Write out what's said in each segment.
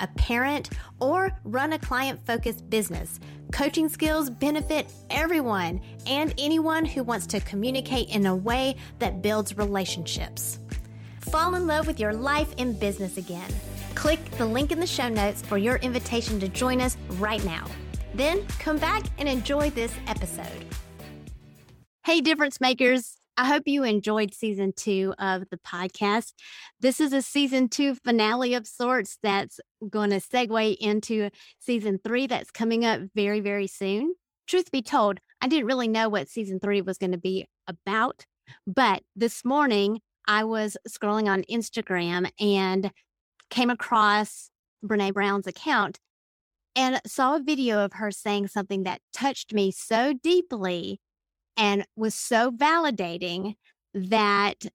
a parent, or run a client focused business, coaching skills benefit everyone and anyone who wants to communicate in a way that builds relationships. Fall in love with your life and business again. Click the link in the show notes for your invitation to join us right now. Then come back and enjoy this episode. Hey, difference makers. I hope you enjoyed season two of the podcast. This is a season two finale of sorts that's going to segue into season three that's coming up very, very soon. Truth be told, I didn't really know what season three was going to be about, but this morning I was scrolling on Instagram and came across Brene Brown's account and saw a video of her saying something that touched me so deeply and was so validating that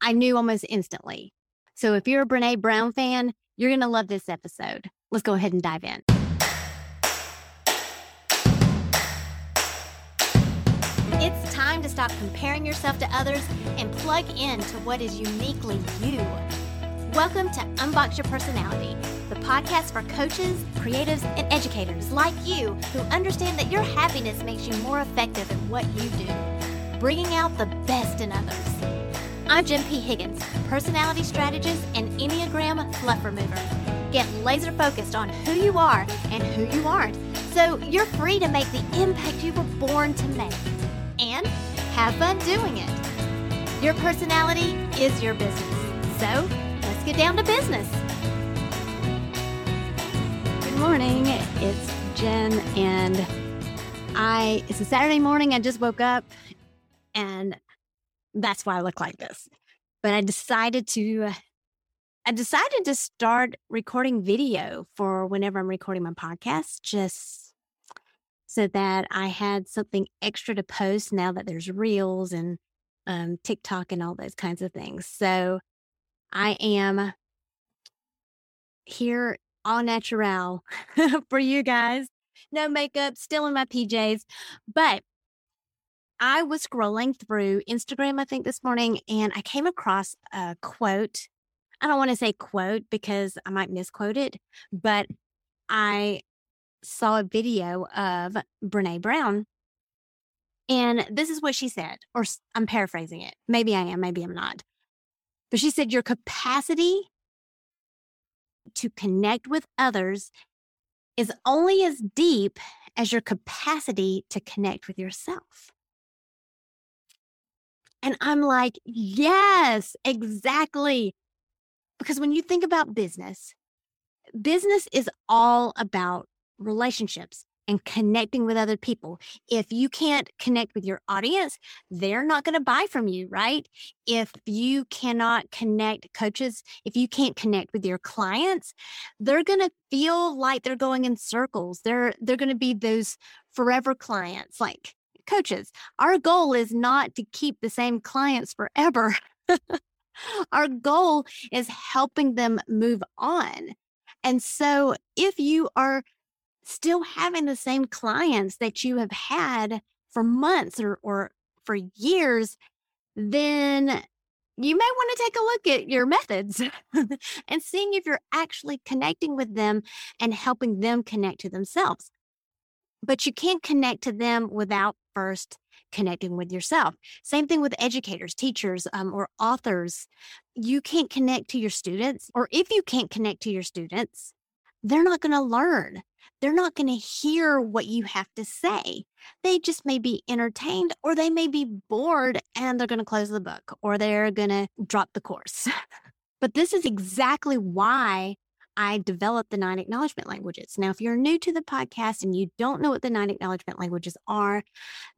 I knew almost instantly. So if you're a Brene Brown fan, you're going to love this episode. Let's go ahead and dive in. It's time to stop comparing yourself to others and plug in to what is uniquely you. Welcome to Unbox Your Personality, the podcast for coaches, creatives, and educators like you who understand that your happiness makes you more effective in what you do, bringing out the best in others. I'm Jen P. Higgins, personality strategist and Enneagram fluff remover. Get laser focused on who you are and who you aren't, so you're free to make the impact you were born to make. And have fun doing it. Your personality is your business. So let's get down to business morning. It's Jen, and I, it's a Saturday morning. I just woke up, and that's why I look like this. But I decided to, I decided to start recording video for whenever I'm recording my podcast, just so that I had something extra to post now that there's reels and um, TikTok and all those kinds of things. So I am here all natural for you guys. No makeup, still in my PJs. But I was scrolling through Instagram, I think, this morning, and I came across a quote. I don't want to say quote because I might misquote it, but I saw a video of Brene Brown. And this is what she said, or I'm paraphrasing it. Maybe I am, maybe I'm not. But she said, Your capacity to connect with others is only as deep as your capacity to connect with yourself. And I'm like, yes, exactly. Because when you think about business, business is all about relationships and connecting with other people. If you can't connect with your audience, they're not going to buy from you, right? If you cannot connect coaches, if you can't connect with your clients, they're going to feel like they're going in circles. They're they're going to be those forever clients like coaches. Our goal is not to keep the same clients forever. Our goal is helping them move on. And so if you are still having the same clients that you have had for months or, or for years, then you may want to take a look at your methods and seeing if you're actually connecting with them and helping them connect to themselves. But you can't connect to them without first connecting with yourself. Same thing with educators, teachers, um, or authors. You can't connect to your students, or if you can't connect to your students, they're not going to learn. They're not going to hear what you have to say. They just may be entertained or they may be bored and they're going to close the book or they're going to drop the course. but this is exactly why I developed the nine acknowledgement languages. Now, if you're new to the podcast and you don't know what the nine acknowledgement languages are,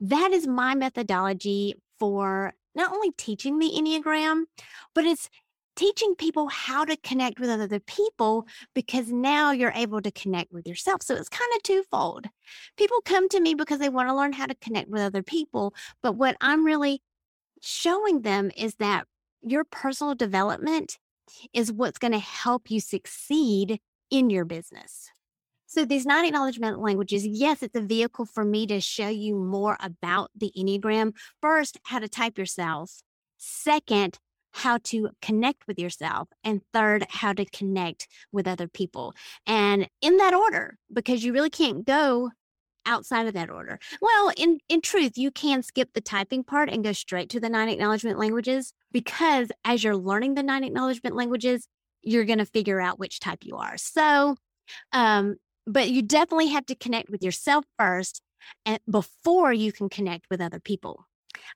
that is my methodology for not only teaching the Enneagram, but it's teaching people how to connect with other people because now you're able to connect with yourself. So it's kind of twofold. People come to me because they want to learn how to connect with other people. But what I'm really showing them is that your personal development is what's going to help you succeed in your business. So, these nine acknowledgement languages, yes, it's a vehicle for me to show you more about the Enneagram. First, how to type yourself. Second, how to connect with yourself. And third, how to connect with other people. And in that order, because you really can't go outside of that order. Well, in, in truth, you can skip the typing part and go straight to the nine acknowledgement languages because as you're learning the nine acknowledgement languages, you're going to figure out which type you are. So, um, but you definitely have to connect with yourself first and before you can connect with other people.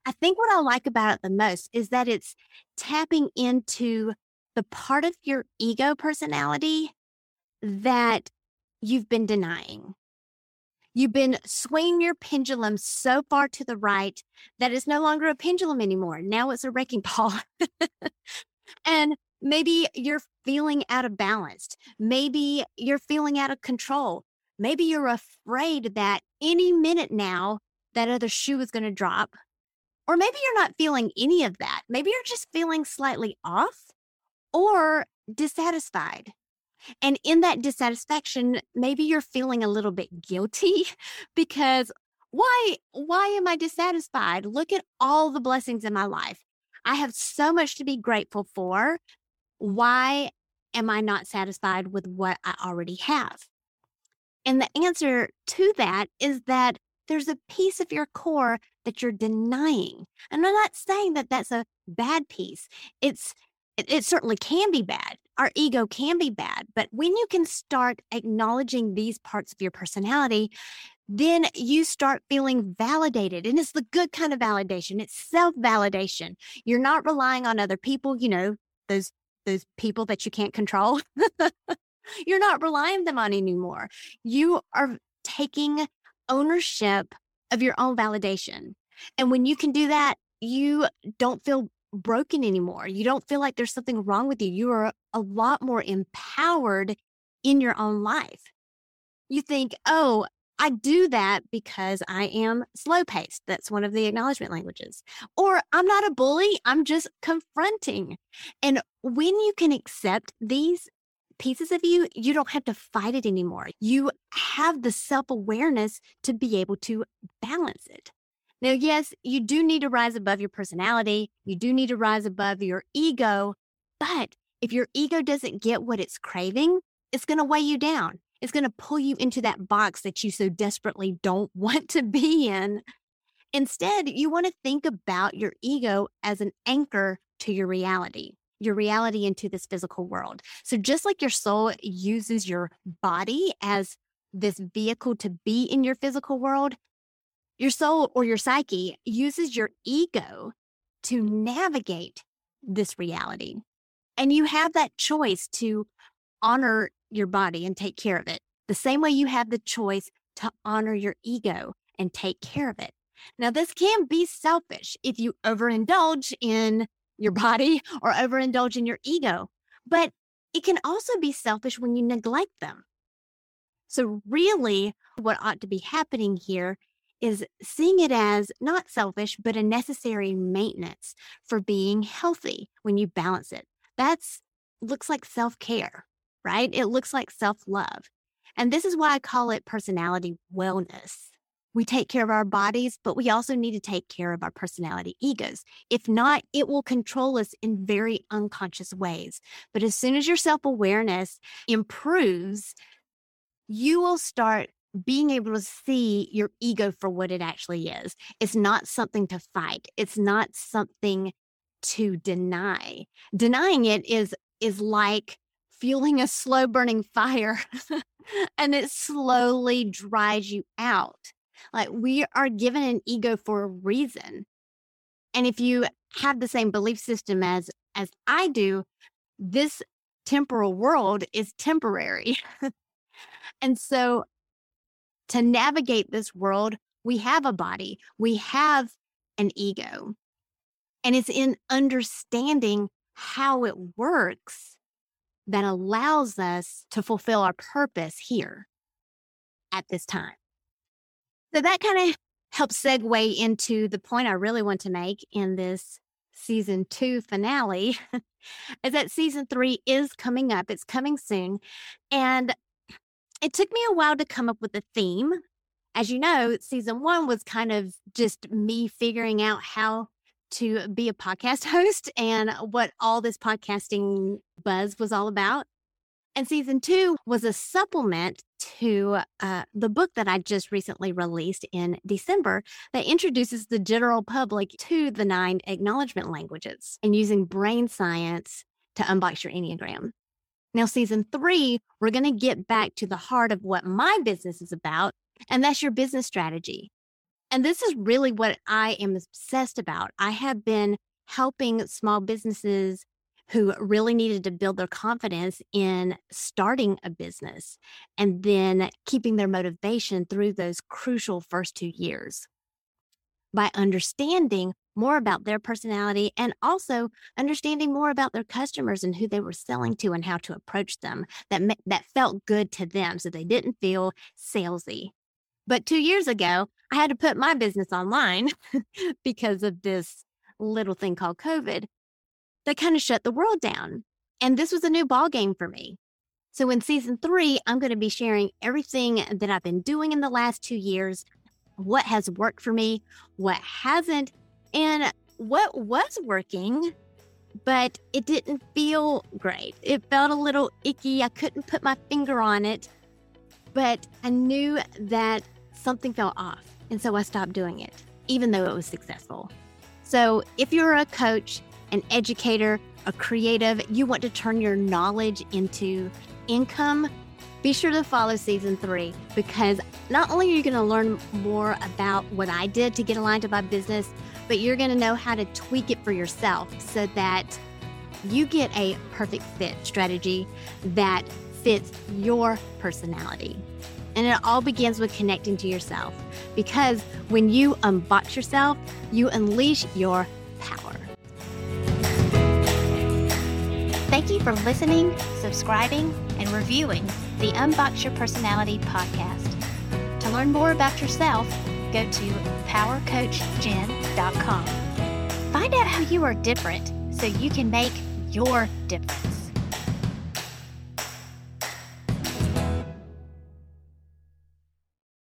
I think what I like about it the most is that it's tapping into the part of your ego personality that you've been denying. You've been swinging your pendulum so far to the right that it's no longer a pendulum anymore. Now it's a wrecking ball. and maybe you're feeling out of balance. Maybe you're feeling out of control. Maybe you're afraid that any minute now that other shoe is going to drop. Or maybe you're not feeling any of that. Maybe you're just feeling slightly off or dissatisfied. And in that dissatisfaction, maybe you're feeling a little bit guilty because why why am I dissatisfied? Look at all the blessings in my life. I have so much to be grateful for. Why am I not satisfied with what I already have? And the answer to that is that there's a piece of your core that you're denying. And I'm not saying that that's a bad piece. It's it, it certainly can be bad. Our ego can be bad, but when you can start acknowledging these parts of your personality, then you start feeling validated. And it's the good kind of validation. It's self-validation. You're not relying on other people, you know, those those people that you can't control. You're not relying them on anymore. You are taking ownership of your own validation. And when you can do that, you don't feel broken anymore. You don't feel like there's something wrong with you. You are a lot more empowered in your own life. You think, oh, I do that because I am slow paced. That's one of the acknowledgement languages. Or I'm not a bully, I'm just confronting. And when you can accept these pieces of you, you don't have to fight it anymore. You have the self awareness to be able to balance it. Now, yes, you do need to rise above your personality. You do need to rise above your ego. But if your ego doesn't get what it's craving, it's going to weigh you down. It's going to pull you into that box that you so desperately don't want to be in. Instead, you want to think about your ego as an anchor to your reality your reality into this physical world. So, just like your soul uses your body as this vehicle to be in your physical world, your soul or your psyche uses your ego to navigate this reality. And you have that choice to honor your body and take care of it, the same way you have the choice to honor your ego and take care of it. Now, this can be selfish if you overindulge in your body or overindulge in your ego. But it can also be selfish when you neglect them. So, really, what ought to be happening here is seeing it as not selfish, but a necessary maintenance for being healthy when you balance it. That's looks like self care, right? It looks like self love. And this is why I call it personality wellness. We take care of our bodies, but we also need to take care of our personality egos. If not, it will control us in very unconscious ways. But as soon as your self awareness improves, you will start being able to see your ego for what it actually is. It's not something to fight. It's not something to deny. Denying it is is like fueling a slow burning fire and it slowly dries you out. Like we are given an ego for a reason. And if you have the same belief system as as I do, this temporal world is temporary. and so to navigate this world, we have a body, we have an ego. And it's in understanding how it works that allows us to fulfill our purpose here at this time. So that kind of helps segue into the point I really want to make in this season two finale is that season three is coming up. It's coming soon. And it took me a while to come up with a theme. As you know, season one was kind of just me figuring out how to be a podcast host and what all this podcasting buzz was all about. And season two was a supplement to uh, the book that I just recently released in December that introduces the general public to the nine acknowledgement languages and using brain science to unbox your Enneagram. Now, season three, we're going to get back to the heart of what my business is about, and that's your business strategy. And this is really what I am obsessed about. I have been helping small businesses who really needed to build their confidence in starting a business and then keeping their motivation through those crucial first two years by understanding more about their personality and also understanding more about their customers and who they were selling to and how to approach them that that felt good to them so they didn't feel salesy. But 2 years ago, I had to put my business online because of this little thing called COVID that kind of shut the world down. And this was a new ball game for me. So in season 3, I'm going to be sharing everything that I've been doing in the last 2 years, what has worked for me, what hasn't, and what was working, but it didn't feel great. It felt a little icky. I couldn't put my finger on it, but I knew that something felt off. And so I stopped doing it, even though it was successful. So if you're a coach, an educator, a creative, you want to turn your knowledge into income, be sure to follow season three because not only are you going to learn more about what I did to get aligned to my business, but you're going to know how to tweak it for yourself so that you get a perfect fit strategy that fits your personality. And it all begins with connecting to yourself because when you unbox yourself, you unleash your Thank you for listening, subscribing, and reviewing the Unbox Your Personality podcast. To learn more about yourself, go to powercoachjen.com. Find out how you are different so you can make your difference.